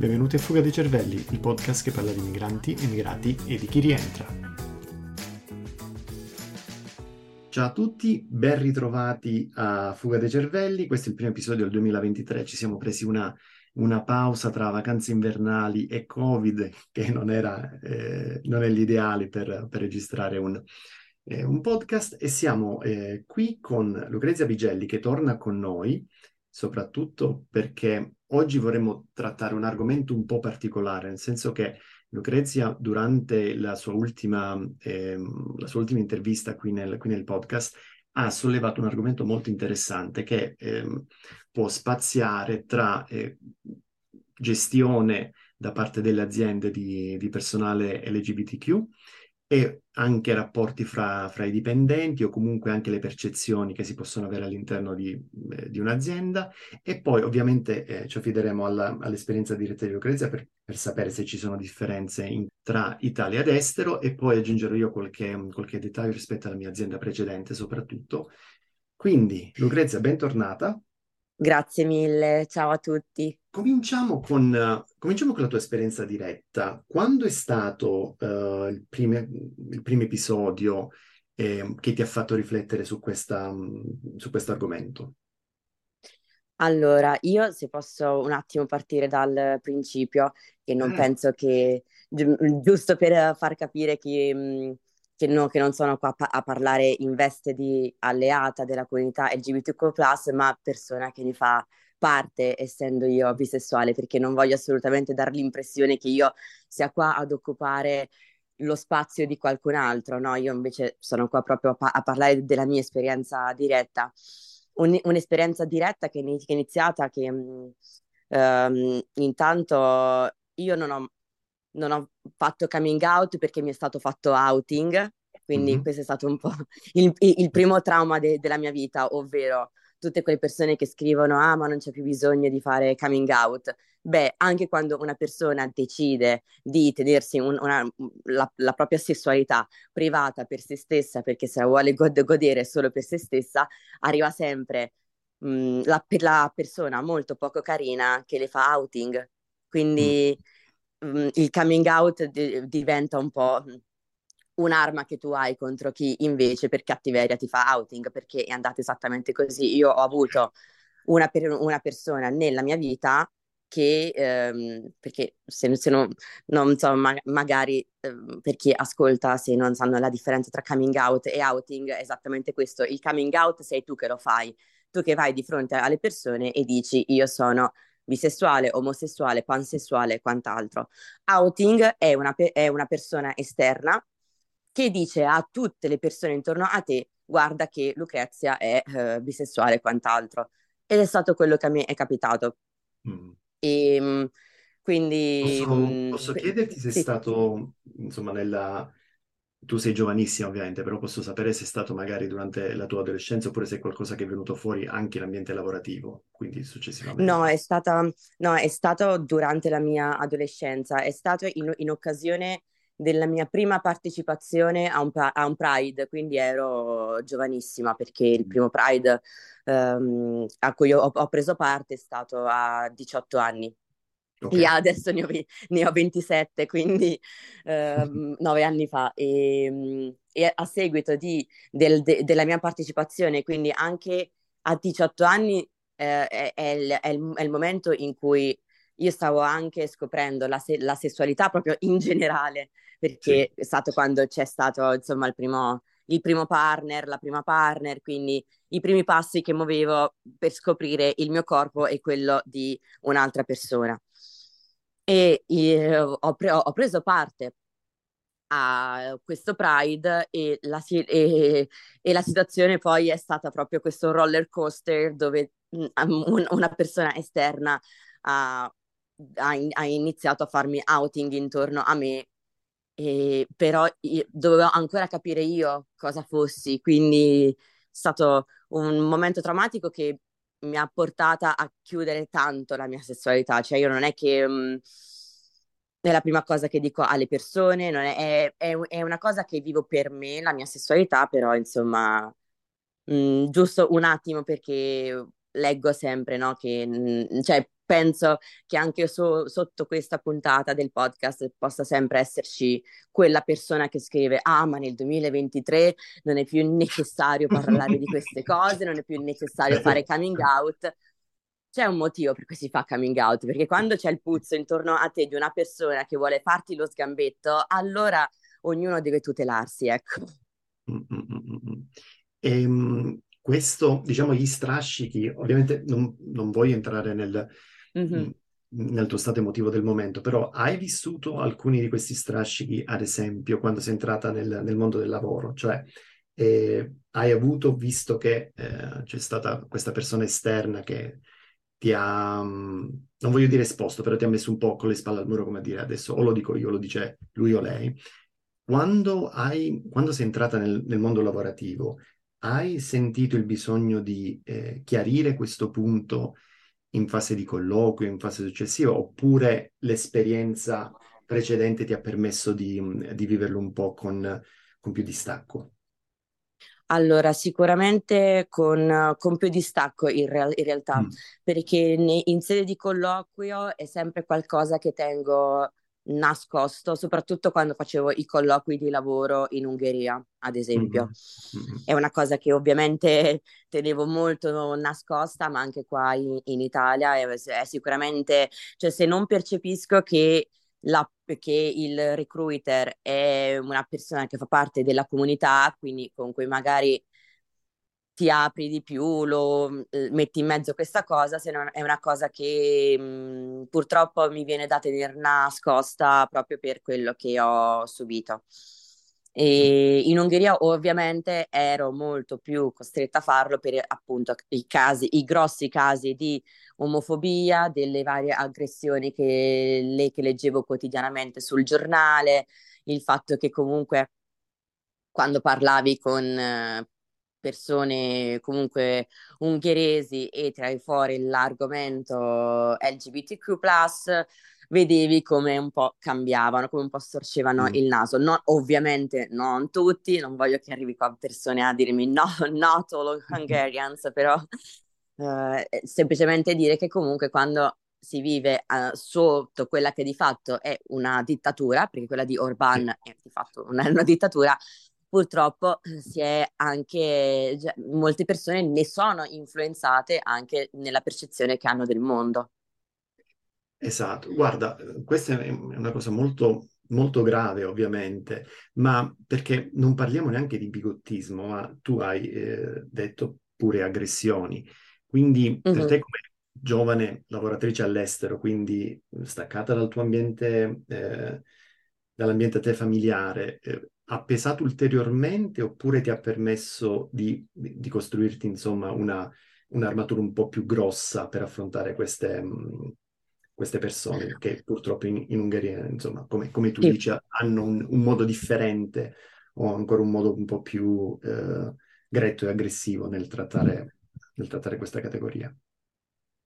Benvenuti a Fuga dei Cervelli, il podcast che parla di migranti, emigrati e di chi rientra. Ciao a tutti, ben ritrovati a Fuga dei Cervelli. Questo è il primo episodio del 2023. Ci siamo presi una, una pausa tra vacanze invernali e Covid, che non, era, eh, non è l'ideale per, per registrare un, eh, un, podcast. E siamo eh, qui con Lucrezia Bigelli che torna con noi, soprattutto perché oggi vorremmo trattare un argomento un po' particolare, nel senso che Lucrezia, durante la sua ultima, eh, la sua ultima intervista qui nel, qui nel, podcast, ha sollevato un argomento molto interessante che eh, può spaziare tra eh, gestione da parte delle aziende di, di personale LGBTQ e anche rapporti fra, fra, i dipendenti o comunque anche le percezioni che si possono avere all'interno di, eh, di un'azienda e poi ovviamente eh, ci affideremo alla, all'esperienza diretta di Lucrezia per, per, sapere se ci sono differenze in, tra Italia ed estero e poi aggiungerò io qualche, qualche dettaglio rispetto alla mia azienda precedente soprattutto. Quindi Lucrezia, bentornata. Grazie mille, ciao a tutti. Cominciamo con, uh, cominciamo con la tua esperienza diretta. Quando è stato uh, il, prime, il, primo episodio eh, che ti ha fatto riflettere su, questa, su questo argomento? Allora, io se posso un attimo partire dal principio, che non eh. penso che, gi- giusto per far capire che... Mh, che, no, che non sono qua a parlare in veste di alleata della comunità LGBTQ+, ma persona che ne fa parte, essendo io bisessuale, perché non voglio assolutamente dare l'impressione che io sia qua ad occupare lo spazio di qualcun altro, no? Io invece sono qua proprio a, pa- a parlare della mia esperienza diretta. Un- un'esperienza diretta che, in- che è iniziata che um, intanto io non ho non ho fatto coming out perché mi è stato fatto outing, quindi mm-hmm. questo è stato un po' il, il primo trauma de- della mia vita, ovvero tutte quelle persone che scrivono ah ma non c'è più bisogno di fare coming out. Beh, anche quando una persona decide di tenersi un, una, la, la, propria sessualità privata per se stessa, perché se la vuole god- godere solo per se stessa, arriva sempre mh, la, la persona molto poco carina che le fa outing. Quindi... Mm Mm, il coming out di- diventa un po' un'arma che tu hai contro chi invece per cattiveria ti fa outing, perché è andato esattamente così. Io ho avuto una, per- una persona nella mia vita che, ehm, perché se, se non, non so, ma- magari ehm, per chi ascolta, se non sanno la differenza tra coming out e outing, è esattamente questo. Il coming out sei tu che lo fai, tu che vai di fronte alle persone e dici io sono bisessuale, omosessuale, pansessuale e quant'altro. Outing è una, pe- è una persona esterna che dice a tutte le persone intorno a te guarda che Lucrezia è uh, bisessuale e quant'altro. Ed è stato quello che a me è capitato. Mm. E, ehm, quindi... Posso, mm, posso chiederti se sì. è stato, insomma, nella, tu sei giovanissima ovviamente, però posso sapere se è stato magari durante la tua adolescenza oppure se è qualcosa che è venuto fuori anche in ambiente lavorativo, quindi successivamente. No, è, stata, no, è stato durante la mia adolescenza, è stato in, in occasione della mia prima partecipazione a un, a un, Pride, quindi ero giovanissima perché il primo Pride um, a cui ho, ho preso parte è stato a 18 anni. Okay. Io adesso ne ho, ne ho 27, quindi eh, nove anni fa. E, ehm, e a seguito di, del, de, della mia partecipazione, quindi anche a 18 anni, eh, è, è, il, è, il, è, il, momento in cui io stavo anche scoprendo la, se, la sessualità proprio in generale, perché sì. è stato quando c'è stato insomma il primo, il primo partner, la prima partner, quindi i primi passi che muovevo per scoprire il mio corpo e quello di un'altra persona e eh, ho, pre- ho, preso parte a questo Pride e la, e, e la, situazione poi è stata proprio questo roller coaster dove mm, un, una persona esterna ha, ha, ha, iniziato a farmi outing intorno a me, e, però dovevo ancora capire io cosa fossi, quindi è stato un momento traumatico che mi ha portata a chiudere tanto la mia sessualità, cioè io non è che mh, mm, è la prima cosa che dico alle persone, è, è, è, una cosa che vivo per me, la mia sessualità, però insomma, mh, mm, giusto un attimo perché leggo sempre, no? Che, mm, cioè, penso che anche so, sotto questa puntata del podcast possa sempre esserci quella persona che scrive: Ah, ma nel 2023 non è più necessario parlare di queste cose, non è più necessario fare coming out. C'è un motivo per cui si fa coming out, perché quando c'è il puzzo intorno a te di una persona che vuole farti lo sgambetto, allora ognuno deve tutelarsi, ecco. Mm-mm-mm. E, um, questo, diciamo, gli strascichi, ovviamente non, non voglio entrare nel, nel tuo stato emotivo del momento, però hai vissuto alcuni di questi strascichi, ad esempio, quando sei entrata nel, nel mondo del lavoro? Cioè, eh, hai avuto, visto che eh, c'è stata questa persona esterna che ti ha, non voglio dire esposto, però ti ha messo un po' con le spalle al muro, come dire adesso o lo dico io, lo dice lui o lei. Quando, hai, quando sei entrata nel, nel mondo lavorativo, hai sentito il bisogno di eh, chiarire questo punto in fase di colloquio, in fase successiva, oppure l'esperienza precedente ti ha permesso di, di viverlo un po' con, con più distacco? Allora, sicuramente con, con più distacco in, real- in realtà, mm. perché ne, in sede di colloquio è sempre qualcosa che tengo nascosto, soprattutto quando facevo i colloqui di lavoro in Ungheria, ad esempio. Mm-hmm. È una cosa che ovviamente tenevo molto nascosta, ma anche qua in, in Italia è, è, sicuramente, cioè se non percepisco che, la, che il recruiter è una persona che fa parte della comunità, quindi con cui magari ti apri di più, lo eh, metti in mezzo questa cosa, se no è una cosa che mh, mm, purtroppo mi viene da tenere nascosta proprio per quello che ho subito. E in Ungheria ovviamente ero molto più costretta a farlo per appunto i casi, i grossi casi di omofobia, delle varie aggressioni che, le, che leggevo quotidianamente sul giornale, il fatto che comunque quando parlavi con persone comunque ungheresi e tirai fuori l'argomento LGBTQ+, vedevi come un po' cambiavano, come un po' storcevano mm. il naso. Non, ovviamente non tutti, non voglio che arrivi qua persone a dirmi no, not all Hungarians, però uh, semplicemente dire che comunque quando si vive uh, sotto quella che di fatto è una dittatura, perché quella di Orban è di fatto una, una dittatura, purtroppo eh, si è anche, cioè, molte persone ne sono influenzate anche nella percezione che hanno del mondo. Esatto, guarda, questa è una cosa molto, molto grave ovviamente, ma perché non parliamo neanche di bigottismo, ma tu hai eh, detto pure aggressioni, quindi per mm-hmm. te come giovane lavoratrice all'estero, quindi staccata dal tuo ambiente, eh, dall'ambiente te familiare, eh, ha pesato ulteriormente oppure ti ha permesso di, di costruirti insomma una, un'armatura un po' più grossa per affrontare queste, mh, queste persone che purtroppo in, in Ungheria, insomma, come, come tu sì. dici, hanno un, un, modo differente o ancora un modo un po' più eh, gretto e aggressivo nel trattare, nel trattare questa categoria.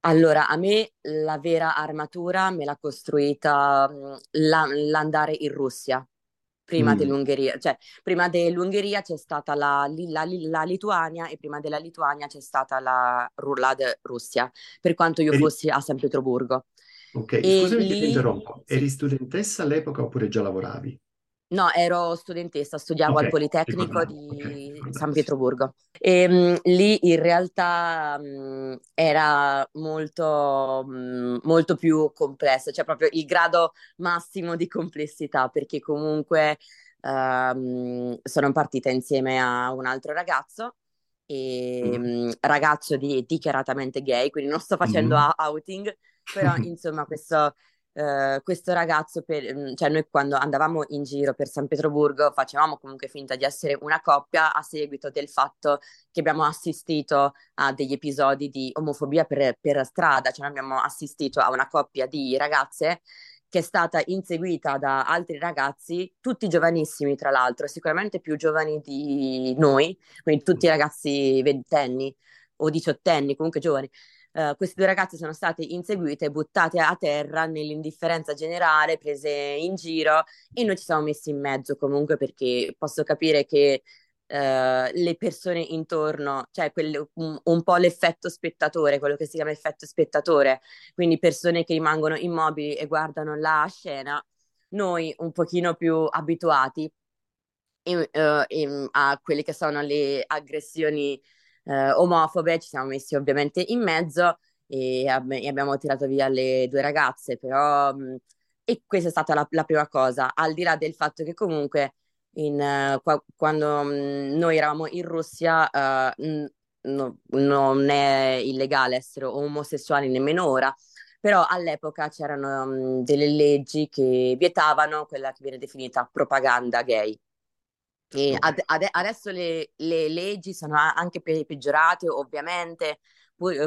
Allora, a me la vera armatura me l'ha costruita la, l'andare in Russia, prima mm. dell'Ungheria, cioè prima dell'Ungheria c'è stata la, la, la, Lituania e prima della Lituania c'è stata la, la Russia, per quanto io Eri... fossi a San Pietroburgo. Ok, e scusami lì... ti interrompo, eri studentessa all'epoca oppure già lavoravi? No, ero studentessa, studiavo okay, al Politecnico di okay, San Pietroburgo. E um, lì in realtà um, era molto, um, molto più complessa, cioè proprio il grado massimo di complessità, perché comunque sono partita insieme a un altro ragazzo, e, mm. ragazzo di, dichiaratamente gay, quindi non sto facendo mm. outing, però insomma questo Uh, questo ragazzo, per, mm, cioè noi quando andavamo in giro per San Pietroburgo facevamo comunque finta di essere una coppia a seguito del fatto che abbiamo assistito a degli episodi di omofobia per, per strada, cioè abbiamo assistito a una coppia di ragazze che è stata inseguita da altri ragazzi, tutti giovanissimi tra l'altro, sicuramente più giovani di noi, quindi tutti ragazzi ventenni o diciottenni, comunque giovani, Uh, queste due ragazze sono state inseguite, buttate a terra nell'indifferenza generale, prese in giro e noi ci siamo messi in mezzo comunque perché posso capire che Uh, le persone intorno, cioè quelle, un, un, po' l'effetto spettatore, quello che si chiama effetto spettatore, quindi persone che rimangono immobili e guardano la scena, noi un pochino più abituati in, uh, in, a quelle che sono le aggressioni uh, omofobe, ci siamo messi ovviamente in mezzo e, ab- e abbiamo tirato via le due ragazze, però... Mh, e questa è stata la, la, prima cosa, al di là del fatto che comunque in, uh, qua, quando mh, noi eravamo in Russia uh, no, non è illegale essere omosessuali nemmeno ora, però all'epoca c'erano mh, delle leggi che vietavano quella che viene definita propaganda gay. Ad, ad, adesso le, le, leggi sono anche pe- peggiorate, ovviamente.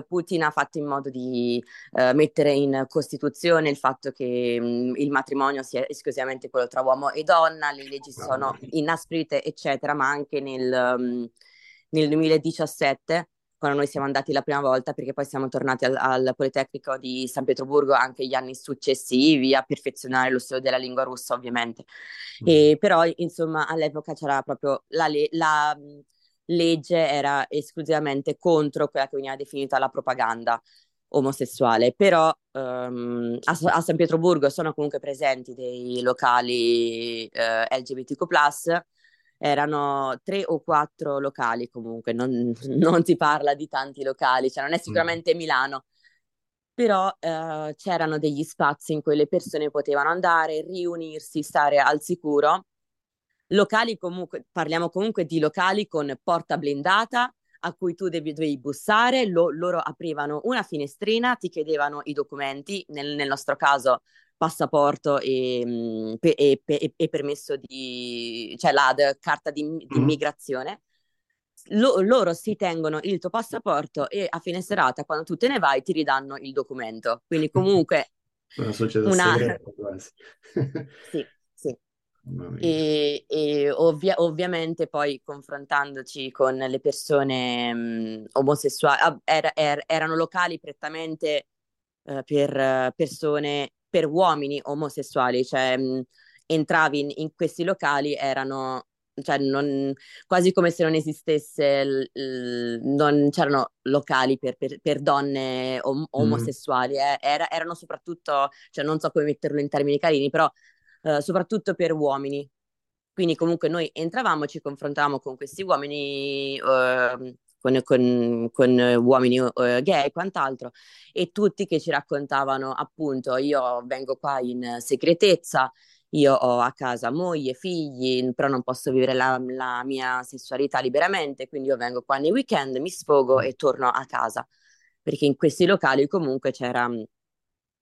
Putin ha fatto in modo di uh, mettere in Costituzione il fatto che mh, il matrimonio sia esclusivamente quello tra uomo e donna, le leggi sono inasprite, eccetera, ma anche nel, um, nel 2017 quando noi siamo andati la prima volta, perché poi siamo tornati al, al, Politecnico di San Pietroburgo anche gli anni successivi a perfezionare lo studio della lingua russa, ovviamente. Mm. E, però, insomma, all'epoca c'era proprio la, la mm, legge era esclusivamente contro quella che veniva definita la propaganda omosessuale, però um, a, a, San Pietroburgo sono comunque presenti dei locali uh, LGBTQ+, erano tre o quattro locali comunque, non, non si parla di tanti locali, cioè non è mm. sicuramente mm. Milano, però eh, c'erano degli spazi in cui le persone potevano andare, riunirsi, stare al sicuro. Locali comunque, parliamo comunque di locali con porta blindata a cui tu devi, dovevi bussare, lo, loro aprivano una finestrina, ti chiedevano i documenti, nel, nel nostro caso passaporto e, mm, e, e, e permesso di, cioè la carta di, di mm-hmm. immigrazione. Lo, loro si tengono il tuo passaporto e a fine serata, quando tu te ne vai, ti ridanno il documento. Quindi comunque... una società una... segreta quasi. sì. E, e ovvia- ovviamente poi confrontandoci con le persone um, omosessuali, ah, er- er- erano locali prettamente uh, per persone per uomini omosessuali, cioè mh, entravi in, in, questi locali, erano cioè, non, quasi come se non esistesse, l, l, non c'erano locali per, per, per donne om- omosessuali, eh. Era, erano soprattutto, cioè non so come metterlo in termini carini, però eh, soprattutto per uomini. Quindi comunque noi entravamo, ci confrontavamo con questi uomini eh, con, con, con uomini uh, gay e quant'altro, e tutti che ci raccontavano appunto io vengo qua in segretezza, io ho a casa moglie, figli, però non posso vivere la, la mia sessualità liberamente, quindi io vengo qua nei weekend, mi sfogo e torno a casa, perché in questi locali comunque c'era,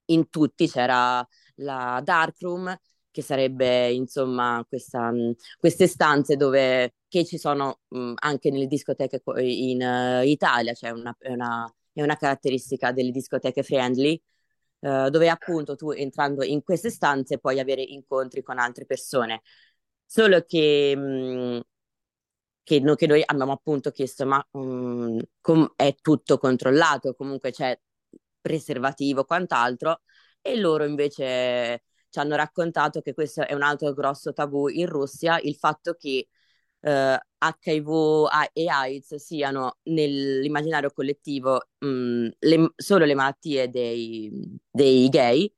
in tutti c'era la dark room, che sarebbe insomma questa, queste stanze dove che ci sono mh, anche nelle discoteche in uh, Italia, cioè una, è, una, è una caratteristica delle discoteche friendly, uh, dove appunto tu entrando in queste stanze puoi avere incontri con altre persone. Solo che, mh, che, no, che noi abbiamo appunto chiesto, ma mh, com- è tutto controllato, comunque c'è preservativo, quant'altro, e loro invece ci hanno raccontato che questo è un altro grosso tabù in Russia, il fatto che eh, HIV e AIDS siano nell'immaginario collettivo mh, mm, le, solo le malattie dei, dei gay.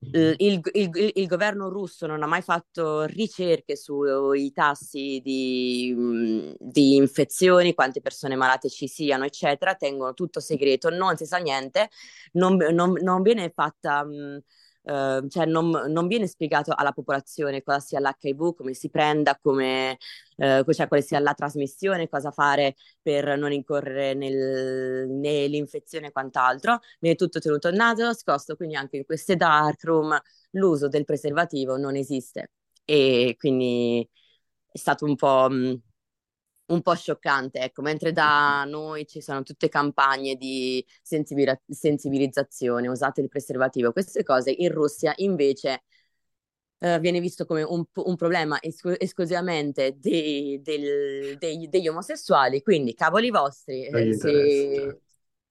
Il, il, il, il, governo russo non ha mai fatto ricerche sui tassi di, mm, di, infezioni, quante persone malate ci siano, eccetera, tengono tutto segreto, non si sa niente, non, non, non viene fatta mh, Ehm, cioè non, non, viene spiegato alla popolazione cosa sia l'HIV, come si prenda, come, uh, cioè quale sia la trasmissione, cosa fare per non incorrere nel, nell'infezione e quant'altro. Viene tutto tenuto nascosto, quindi anche in queste dark room l'uso del preservativo non esiste. E quindi è stato un po'... Un po' scioccante, ecco, mentre da noi ci sono tutte campagne di sensibil- sensibilizzazione, usate il preservativo, queste cose, in Russia invece eh, viene visto come un, un problema esclu- esclusivamente dei, del, dei, degli omosessuali, quindi cavoli vostri, eh, se,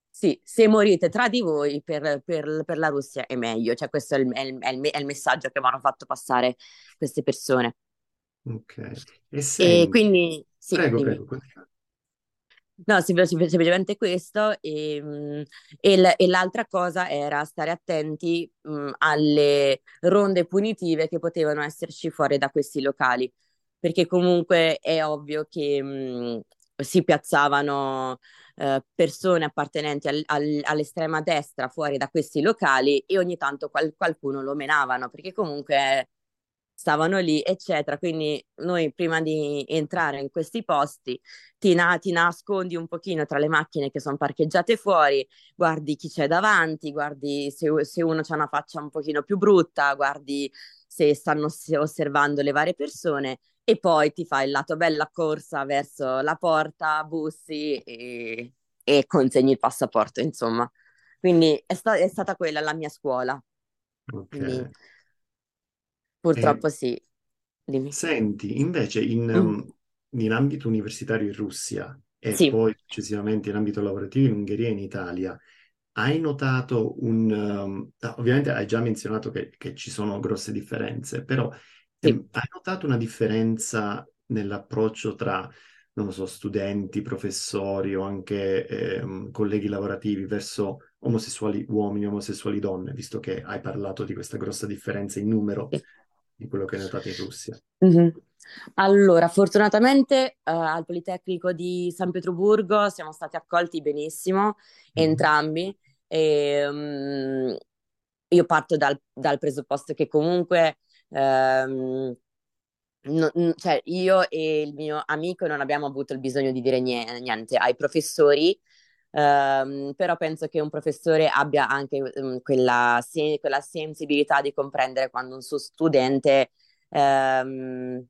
sì, se morite tra di voi per, per, per, la Russia è meglio, cioè questo è il, è, il, è, il, è il messaggio che vanno fatto passare queste persone. Ok. E, sei... e quindi Sì, Prego, dimmi. prego, continua. No, sem- sem- semplicemente questo e, mh, e l- e l'altra cosa era stare attenti mh, alle ronde punitive che potevano esserci fuori da questi locali, perché comunque è ovvio che mh, si piazzavano eh, persone appartenenti al- al- all'estrema destra fuori da questi locali e ogni tanto qual- qualcuno lo menavano, perché comunque stavano lì, eccetera. Quindi noi prima di entrare in questi posti ti, na- ti nascondi un pochino tra le macchine che sono parcheggiate fuori, guardi chi c'è davanti, guardi se, se uno ha una faccia un pochino più brutta, guardi se stanno osservando le varie persone e poi ti fai il lato bella corsa verso la porta, bussi e, e consegni il passaporto, insomma. Quindi è, sta- è stata quella la mia scuola. Ok. Quindi Purtroppo sì, dimmi. senti, invece in, Mm. um, in ambito universitario in Russia e Sì, poi successivamente in ambito lavorativo in Ungheria e in Italia, hai notato un... um, ah, ovviamente hai già menzionato che, che ci sono grosse differenze, però sì. ehm, hai notato una differenza nell'approccio tra, non lo so, studenti, professori o anche ehm, colleghi lavorativi verso omosessuali uomini, omosessuali donne, visto che hai parlato di questa grossa differenza in numero sì. Di quello che hai notato in Russia? Mhm. Allora, fortunatamente eh, al Politecnico di San Pietroburgo siamo stati accolti benissimo, Mhm. entrambi. E, mm, io parto dal, dal presupposto che comunque ehm, no- cioè io e il mio amico non abbiamo avuto il bisogno di dire nie- niente ai professori, ehm, però penso che un professore abbia anche mm, quella, se- quella sensibilità di comprendere quando un suo studente ehm,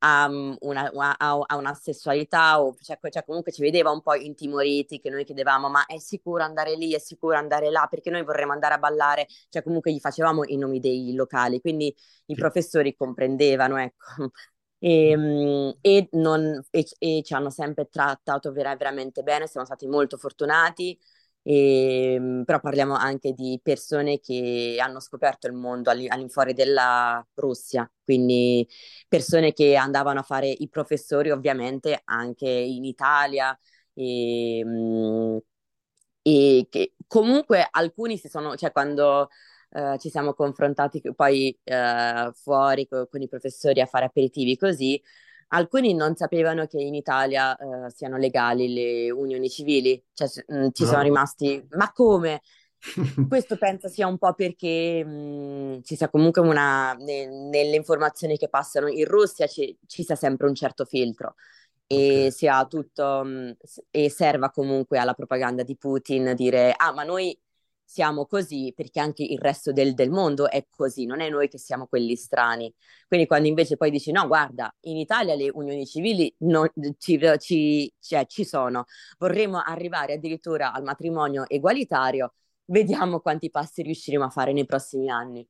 ha mm, una, ha- ha una sessualità o cioè, cioè comunque ci vedeva un po' intimoriti che noi chiedevamo ma è sicuro andare lì, è sicuro andare là? Perché noi vorremmo andare a ballare, cioè comunque gli facevamo i nomi dei locali, quindi i professori comprendevano, ecco. E, mm, e non- e- e ci hanno sempre trattato vera- veramente bene, siamo stati molto fortunati, e, mm, però parliamo anche di persone che hanno scoperto il mondo all'in- all'infuori della Russia, quindi persone che andavano a fare i professori ovviamente anche in Italia e, mm, e che comunque alcuni si sono, cioè quando eh, ci siamo confrontati poi eh, fuori co- con i professori a fare aperitivi così, alcuni non sapevano che in Italia eh, siano legali le unioni civili, cioè mh, ci sono Ah. rimasti, ma come? Questo penso sia un po' perché mh, ci sia comunque una, ne- nelle informazioni che passano in Russia ci, ci sia sempre un certo filtro e Ok. sia tutto mh, s- e serva comunque alla propaganda di Putin dire ah ma noi siamo così perché anche il resto del, del mondo è così, non è noi che siamo quelli strani. Quindi quando invece poi dici no guarda in Italia le unioni civili non- ci, ci- cioè, ci sono, vorremmo arrivare addirittura al matrimonio egualitario, vediamo quanti passi riusciremo a fare nei prossimi anni.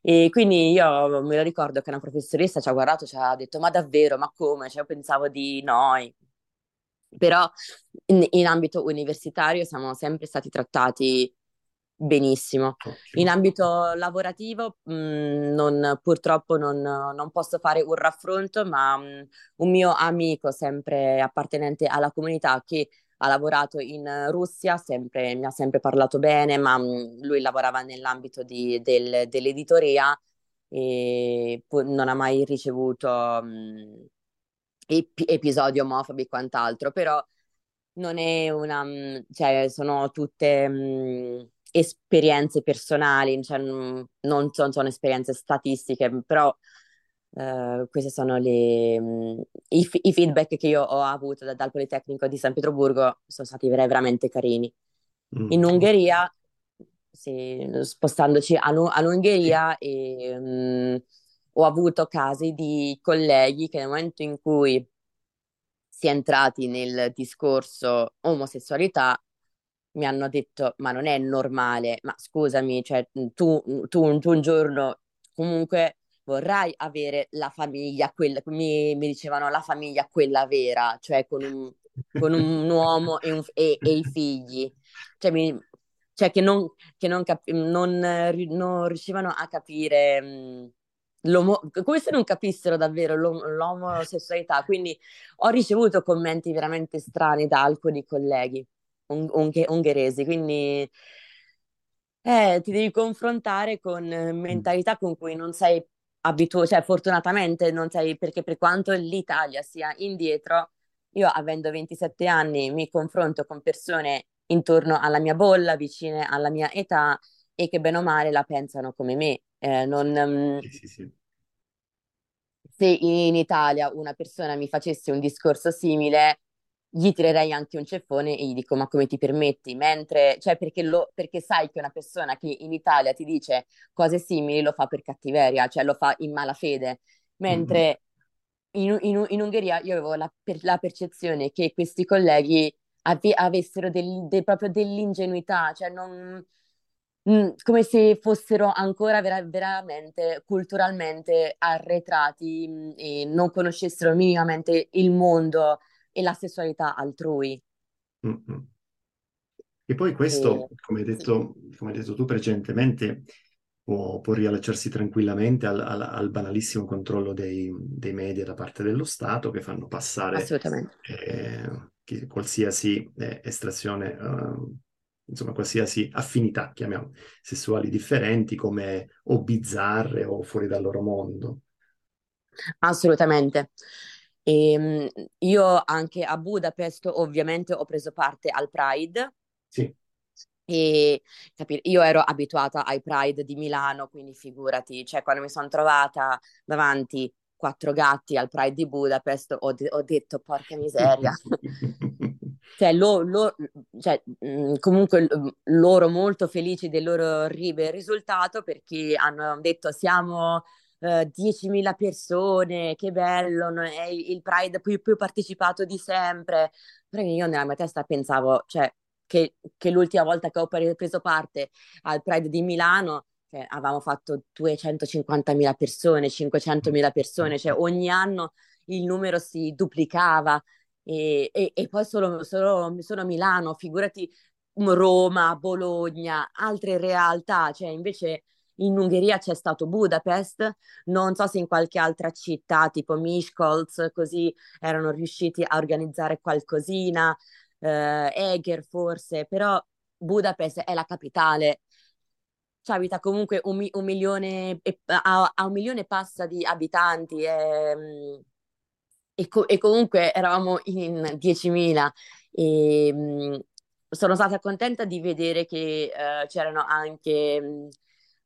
E quindi io me lo ricordo che una professoressa ci ha guardato e ci ha detto: Ma davvero, ma come? Cioè, io pensavo di noi. Però in, in ambito universitario siamo sempre stati trattati benissimo. In ambito lavorativo, mh, non- purtroppo non, non posso fare un raffronto, ma mh, un mio amico, sempre appartenente alla comunità, che ha lavorato in Russia, sempre- mi ha sempre parlato bene, ma mh, lui lavorava nell'ambito di- del- dell'editoria e pu- non ha mai ricevuto ep- episodi omofobi e quant'altro, però non è una, cioè sono tutte esperienze personali, cioè, non sono, sono esperienze statistiche, però eh, questi sono le, mh, i, f- i feedback che io ho avuto da- dal Politecnico di San Pietroburgo sono stati vera- veramente carini. Mm, In. Ungheria, sì, spostandoci all'U- all'Ungheria, e, mh, ho avuto casi di colleghi che nel momento in cui si è entrati nel discorso omosessualità mi hanno detto: Ma non è normale, ma scusami, cioè, tu, tu- tu un giorno comunque vorrai avere la famiglia, quella, mi, mi dicevano la famiglia, quella vera, cioè con un, con un uomo e, un- e- e i figli. Cioè, mi- cioè che non, che non cap- non, non riuscivano a capire mh, come se non capissero davvero l'om- l'omosessualità. Quindi ho ricevuto commenti veramente strani da alcuni colleghi un- unghe- ungheresi. Quindi eh, ti devi confrontare con mentalità con cui non sei abituato, cioè fortunatamente non sei, perché per quanto l'Italia sia indietro, io avendo 27 anni mi confronto con persone intorno alla mia bolla, vicine alla mia età e che bene o male la pensano come me. Eh, non, um, sì, sì, sì. Se in Italia una persona mi facesse un discorso simile, gli tirerei anche un ceffone e gli dico ma come ti permetti? Mentre, cioè perché, lo, perché sai che una persona che in Italia ti dice cose simili lo fa per cattiveria, cioè lo fa in malafede, mentre mm-hmm. in, in, in, Ungheria io avevo la, per, la percezione che questi colleghi ave, avessero del, de, proprio dell'ingenuità, cioè non, mh, mm, come se fossero ancora vera, veramente culturalmente arretrati mh, mm, e non conoscessero minimamente il mondo e la sessualità altrui. Mm-hmm. E poi questo, e... come, hai detto, come, hai detto, tu precedentemente, può, può riallacciarsi tranquillamente al, al, al banalissimo controllo dei, dei, media da parte dello Stato che fanno passare eh, qualsiasi eh, estrazione, uh, insomma qualsiasi affinità, chiamiamo, sessuali differenti come o bizzarre o fuori dal loro mondo. Assolutamente. E, ehm, io anche a Budapest ovviamente ho preso parte al Pride. Sì. E capire, io ero abituata ai Pride di Milano, quindi figurati, cioè quando mi sono trovata davanti quattro gatti al Pride di Budapest ho, de- ho detto porca miseria. cioè, lo, lo, cioè, mm, comunque loro molto felici del loro risultato perché hanno detto siamo 10.000 eh, persone, che bello, è il Pride più, più partecipato di sempre. Però io nella mia testa pensavo, cioè, che, che l'ultima volta che ho preso parte al Pride di Milano cioè, avevamo fatto 250.000 persone, 500.000 persone, cioè ogni anno il numero si duplicava e, e, e poi solo, solo, solo Milano, figurati Roma, Bologna, altre realtà, cioè invece in Ungheria c'è stato Budapest, non so se in qualche altra città tipo Miskolc, così erano riusciti a organizzare qualcosina, eh, Eger forse, però Budapest è la capitale. Ci abita comunque un, un milione, ha, un milione e passa di abitanti e, e, co- e comunque eravamo in 10.000 e sono stata contenta di vedere che uh, c'erano anche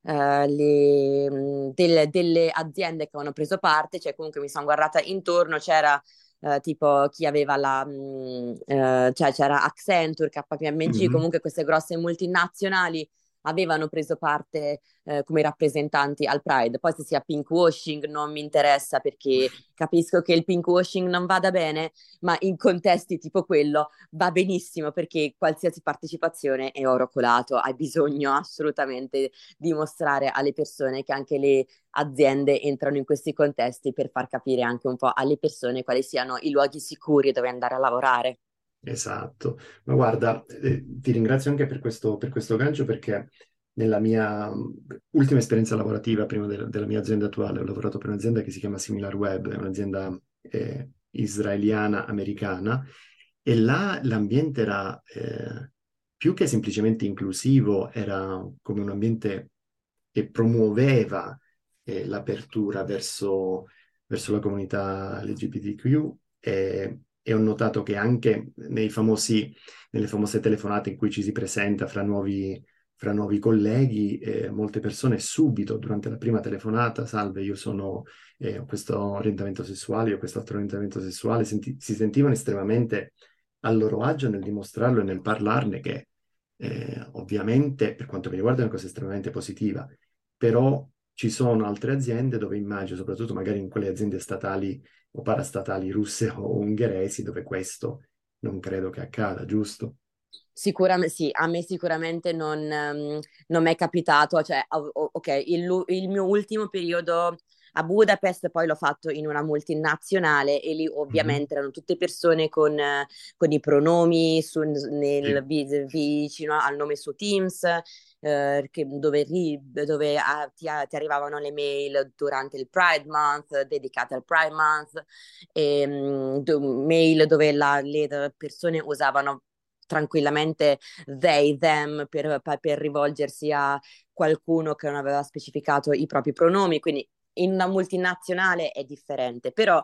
uh, le, del, delle aziende che avevano preso parte, cioè comunque mi sono guardata intorno, c'era uh, tipo chi aveva la, uh, cioè c'era Accenture, KPMG, mm-hmm. comunque queste grosse multinazionali avevano preso parte eh, come rappresentanti al Pride. Poi se sia pinkwashing non mi interessa perché capisco che il pinkwashing non vada bene, ma in contesti tipo quello va benissimo perché qualsiasi partecipazione è oro colato, hai bisogno assolutamente di mostrare alle persone che anche le aziende entrano in questi contesti per far capire anche un po' alle persone quali siano i luoghi sicuri dove andare a lavorare. Esatto, ma guarda, eh, ti ringrazio anche per questo, per questo gancio perché nella mia ultima esperienza lavorativa, prima de- della mia azienda attuale, ho lavorato per un'azienda che si chiama SimilarWeb, è un'azienda eh, israeliana americana e là l'ambiente era eh, più che semplicemente inclusivo, era come un ambiente che promuoveva eh, l'apertura verso, verso la comunità LGBTQ e e ho notato che anche famosi, nelle famose telefonate in cui ci si presenta fra nuovi, fra nuovi colleghi, eh, molte persone subito durante la prima telefonata, salve, io sono, eh, ho questo orientamento sessuale, ho quest'altro orientamento sessuale, senti- si sentivano estremamente a loro agio nel dimostrarlo e nel parlarne, che eh, ovviamente per quanto mi riguarda è una cosa estremamente positiva, però ci sono altre aziende dove immagino, soprattutto magari in quelle aziende statali o parastatali russe o ungheresi, dove questo non credo che accada, giusto? Sicuramente sì, a me sicuramente non, um, non mi è capitato, cioè, ok, il, il, mio ultimo periodo a Budapest poi l'ho fatto in una multinazionale e lì ovviamente mm-hmm. erano tutte persone con, con i pronomi su, nel, sì. vicino al nome su Teams eh, che, dove, dove ah, ti, ti, arrivavano le mail durante il Pride Month, dedicate al Pride Month, e, um, mail dove la, le persone usavano tranquillamente they, them per, per rivolgersi a qualcuno che non aveva specificato i propri pronomi, quindi in una multinazionale è differente, però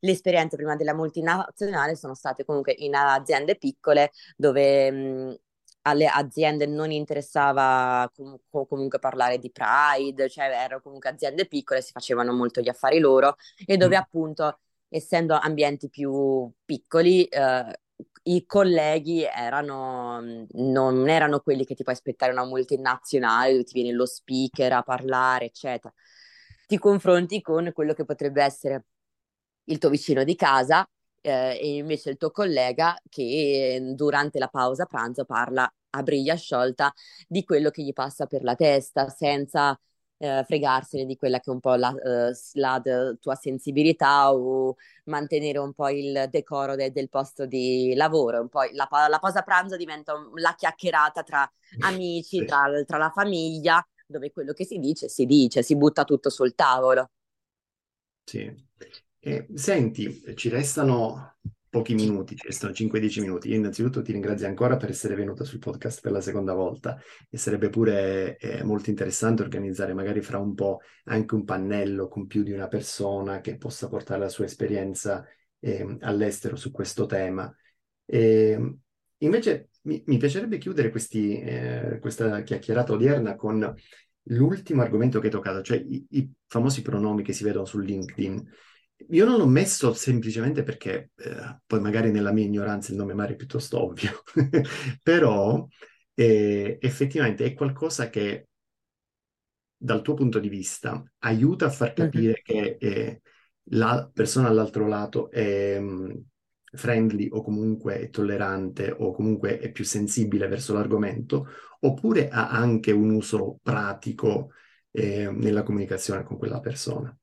le esperienze prima della multinazionale sono state comunque in aziende piccole dove mh, alle aziende non interessava com- comunque parlare di Pride, cioè erano comunque aziende piccole, si facevano molto gli affari loro e dove mm. appunto, essendo ambienti più piccoli, eh, i colleghi erano, non erano quelli che ti puoi aspettare una multinazionale dove ti viene lo speaker a parlare, eccetera. Ti confronti con quello che potrebbe essere il tuo vicino di casa eh, e invece il tuo collega che durante la pausa pranzo parla a briglia sciolta di quello che gli passa per la testa senza eh, fregarsene di quella che è un po' la, uh, la tua sensibilità o mantenere un po' il decoro de- del posto di lavoro. Un po la, la pausa pranzo diventa un, la chiacchierata tra amici, tra, tra la famiglia, dove quello che si dice si dice, si butta tutto sul tavolo. Sì. Senti, ci restano pochi minuti, ci restano 5-10 minuti. Io innanzitutto ti ringrazio ancora per essere venuta sul podcast per la seconda volta e sarebbe pure eh, molto interessante organizzare magari fra un po' anche un pannello con più di una persona che possa portare la sua esperienza eh, all'estero su questo tema. E, invece mi, mi, piacerebbe chiudere questi, eh, questa chiacchierata odierna con l'ultimo argomento che hai toccato, cioè i, i famosi pronomi che si vedono su LinkedIn. Io non l'ho messo semplicemente perché eh, poi magari nella mia ignoranza il nome Mare è piuttosto ovvio, però eh, effettivamente è qualcosa che dal tuo punto di vista aiuta a far capire mm-hmm. che eh, la persona all'altro lato è um, friendly o comunque è tollerante o comunque è più sensibile verso l'argomento, oppure ha anche un uso pratico eh, nella comunicazione con quella persona.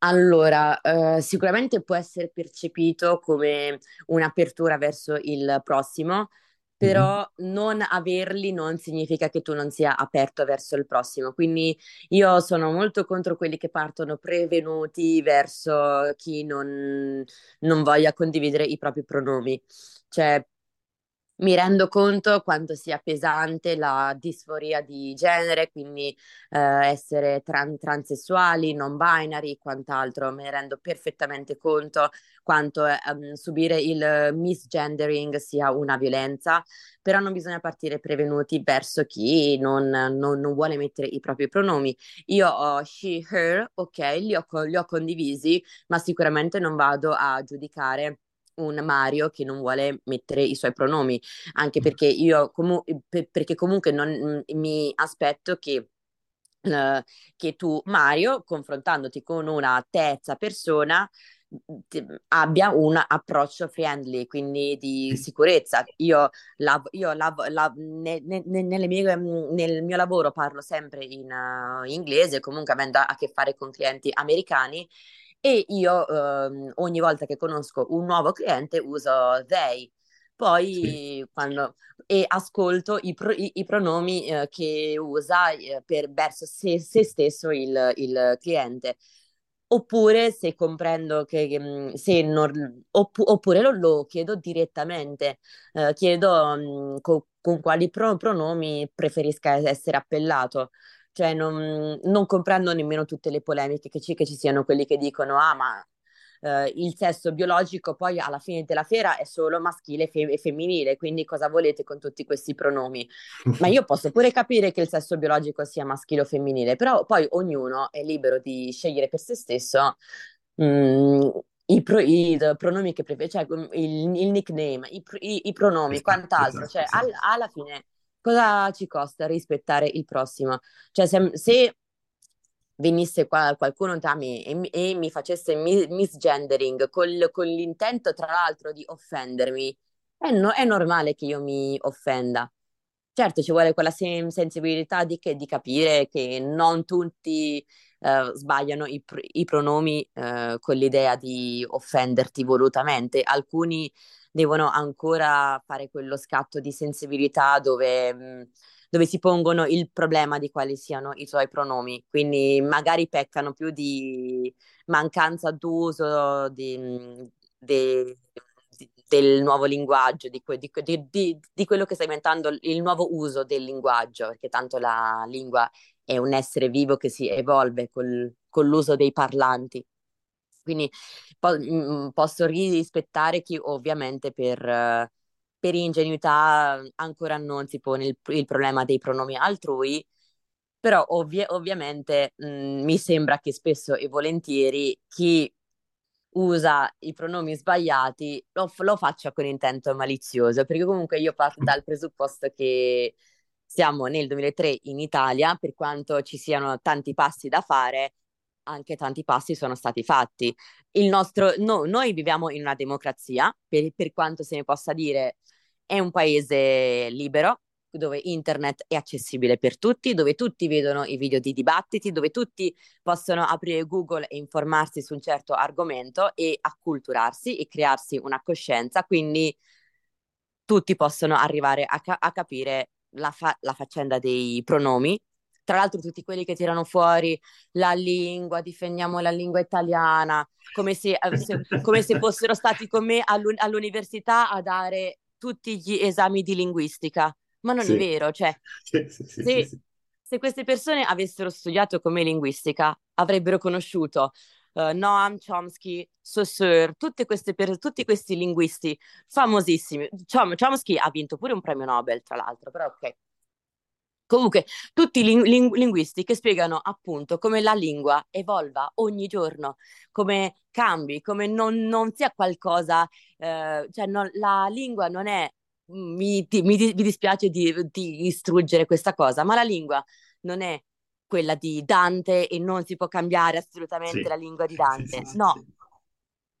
Allora, eh, sicuramente può essere percepito come un'apertura verso il prossimo, però mm-hmm. non averli non significa che tu non sia aperto verso il prossimo. Quindi io sono molto contro quelli che partono prevenuti verso chi non, non voglia condividere i propri pronomi. Cioè, mi rendo conto quanto sia pesante la disforia di genere, quindi eh, essere tran- transessuali, non binary, quant'altro. Mi rendo perfettamente conto quanto eh, um, subire il misgendering sia una violenza, però non bisogna partire prevenuti verso chi non, non, non vuole mettere i propri pronomi. Io ho she, her, ok, li ho, li ho condivisi, ma sicuramente non vado a giudicare un Mario che non vuole mettere i suoi pronomi, anche perché io comu- per- perché comunque non, mm, mi aspetto che Uh, che tu, Mario, confrontandoti con una terza persona, ti, abbia un approccio friendly, quindi di sicurezza. Io, lav- io lav- lav- ne- ne- mie, nel mio lavoro parlo sempre in uh, inglese, comunque avendo a che fare con clienti americani e io ehm, ogni volta che conosco un nuovo cliente uso they. Poi sì. quando e ascolto i, pro, i, i pronomi eh, che usa eh, per, verso se, se stesso il, il, cliente. Oppure se comprendo che mm, se non, opp, oppure lo, lo, chiedo direttamente, eh, chiedo mh, mm, co, con quali pro, pronomi preferisca essere appellato cioè non, non, comprendo nemmeno tutte le polemiche che ci, che ci siano quelli che dicono ah ma eh, il sesso biologico poi alla fine della fiera è solo maschile e, fe- e, femminile, quindi cosa volete con tutti questi pronomi? Ma io posso pure capire che il sesso biologico sia maschile o femminile, però poi ognuno è libero di scegliere per se stesso mh, mm, i, pro- i, pronomi che preferisce, cioè il, il nickname, i, i, i pronomi, esatto, quant'altro, cioè esatto. al- alla fine cosa ci costa rispettare il prossimo? Cioè, se, se venisse qua qualcuno da me e, e mi facesse mi, misgendering col, con l'intento, tra l'altro, di offendermi, è, no, è, normale che io mi offenda. Certo, ci vuole quella sen- sensibilità di, che, di, capire che non tutti uh, sbagliano i, pr- i pronomi uh, con l'idea di offenderti volutamente. Alcuni devono ancora fare quello scatto di sensibilità dove mh, dove si pongono il problema di quali siano i suoi pronomi, quindi magari peccano più di mancanza d'uso di, di, del nuovo linguaggio, di, di, di, quello che sta diventando il nuovo uso del linguaggio, perché tanto la lingua è un essere vivo che si evolve col, con l'uso dei parlanti. Quindi po- mh, posso rispettare chi ovviamente per, per ingenuità ancora non si pone il, il problema dei pronomi altrui, però ovvi- ovviamente mh, mi sembra che spesso e volentieri chi usa i pronomi sbagliati lo, lo faccia con intento malizioso, perché comunque io parto dal presupposto che siamo nel 2003 in Italia, per quanto ci siano tanti passi da fare, anche tanti passi sono stati fatti. Nostro, no, noi viviamo in una democrazia, per, per quanto se ne possa dire, è un paese libero, dove internet è accessibile per tutti, dove tutti vedono i video di dibattiti, dove tutti possono aprire Google e informarsi su un certo argomento e acculturarsi e crearsi una coscienza, quindi tutti possono arrivare a, ca- a capire la, fa- la faccenda dei pronomi tra l'altro tutti quelli che tirano fuori la lingua, difendiamo la lingua italiana, come se, eh, se, come se fossero stati con me all'un- all'università a dare tutti gli esami di linguistica. Ma non sì. è vero, cioè, sì, sì, se, se, queste persone avessero studiato come linguistica, avrebbero conosciuto uh, Noam Chomsky, Saussure, tutte queste per, tutti questi linguisti famosissimi. Chom- Chomsky ha vinto pure un premio Nobel, tra l'altro, però ok. Comunque, tutti i ling- ling- linguisti che spiegano appunto come la lingua evolva ogni giorno, come cambi, come non, non sia qualcosa, eh, cioè non, la lingua non è, mi, mi, mi dispiace di, di distruggere questa cosa, ma la lingua non è quella di Dante e non si può cambiare assolutamente sì. la lingua di Dante. Sì, sì, no,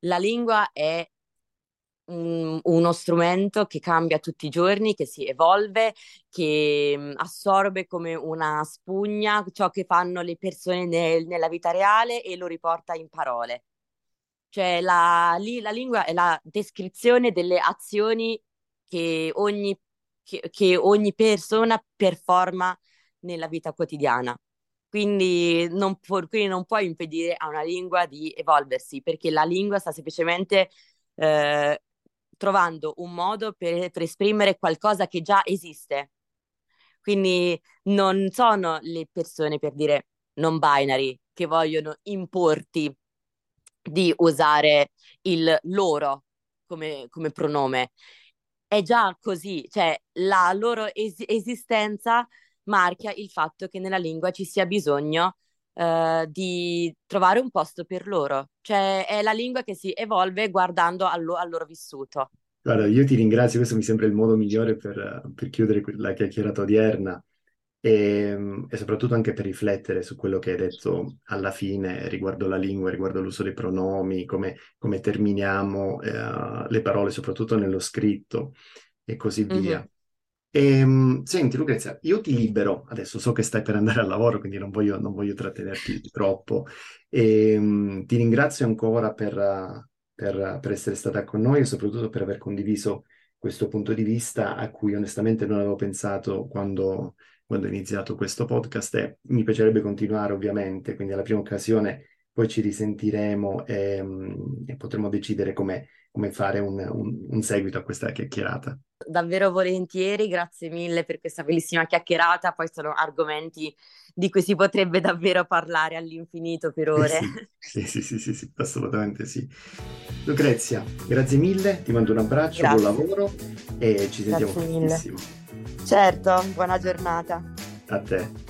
la lingua è uno strumento che cambia tutti i giorni, che si evolve, che mh, assorbe come una spugna ciò che fanno le persone nel, nella vita reale e lo riporta in parole. Cioè la, lì, la lingua è la descrizione delle azioni che ogni, che, che ogni persona performa nella vita quotidiana. Quindi non, pu- quindi non puoi impedire a una lingua di evolversi, perché la lingua sta semplicemente eh, trovando un modo per, per esprimere qualcosa che già esiste. Quindi non sono le persone, per dire, non binary, che vogliono importi di usare il loro come, come pronome. È già così, cioè la loro es- esistenza marchia il fatto che nella lingua ci sia bisogno uh, di trovare un posto per loro, cioè è la lingua che si evolve guardando al, lo- al loro vissuto. Guarda, io ti ringrazio, questo mi sembra il modo migliore per, per chiudere la chiacchierata odierna e, e, soprattutto anche per riflettere su quello che hai detto alla fine riguardo la lingua, riguardo l'uso dei pronomi, come, come terminiamo eh, le parole, soprattutto nello scritto e così via. Mm-hmm. E, um, senti Lucrezia, io ti libero, adesso so che stai per andare al lavoro, quindi non voglio, non voglio trattenerti troppo, e um, ti ringrazio ancora per, per, per, essere stata con noi e soprattutto per aver condiviso questo punto di vista a cui onestamente non avevo pensato quando, quando ho iniziato questo podcast e mi piacerebbe continuare ovviamente, quindi alla prima occasione poi ci risentiremo e, um, e potremo decidere come come fare un, un, un seguito a questa chiacchierata. Davvero volentieri, grazie mille per questa bellissima chiacchierata, poi sono argomenti di cui si potrebbe davvero parlare all'infinito per ore. Sì, sì, sì, sì, sì assolutamente sì. Lucrezia, grazie mille, ti mando un abbraccio, grazie. buon lavoro e ci sentiamo prestissimo. Certo, buona giornata. A te.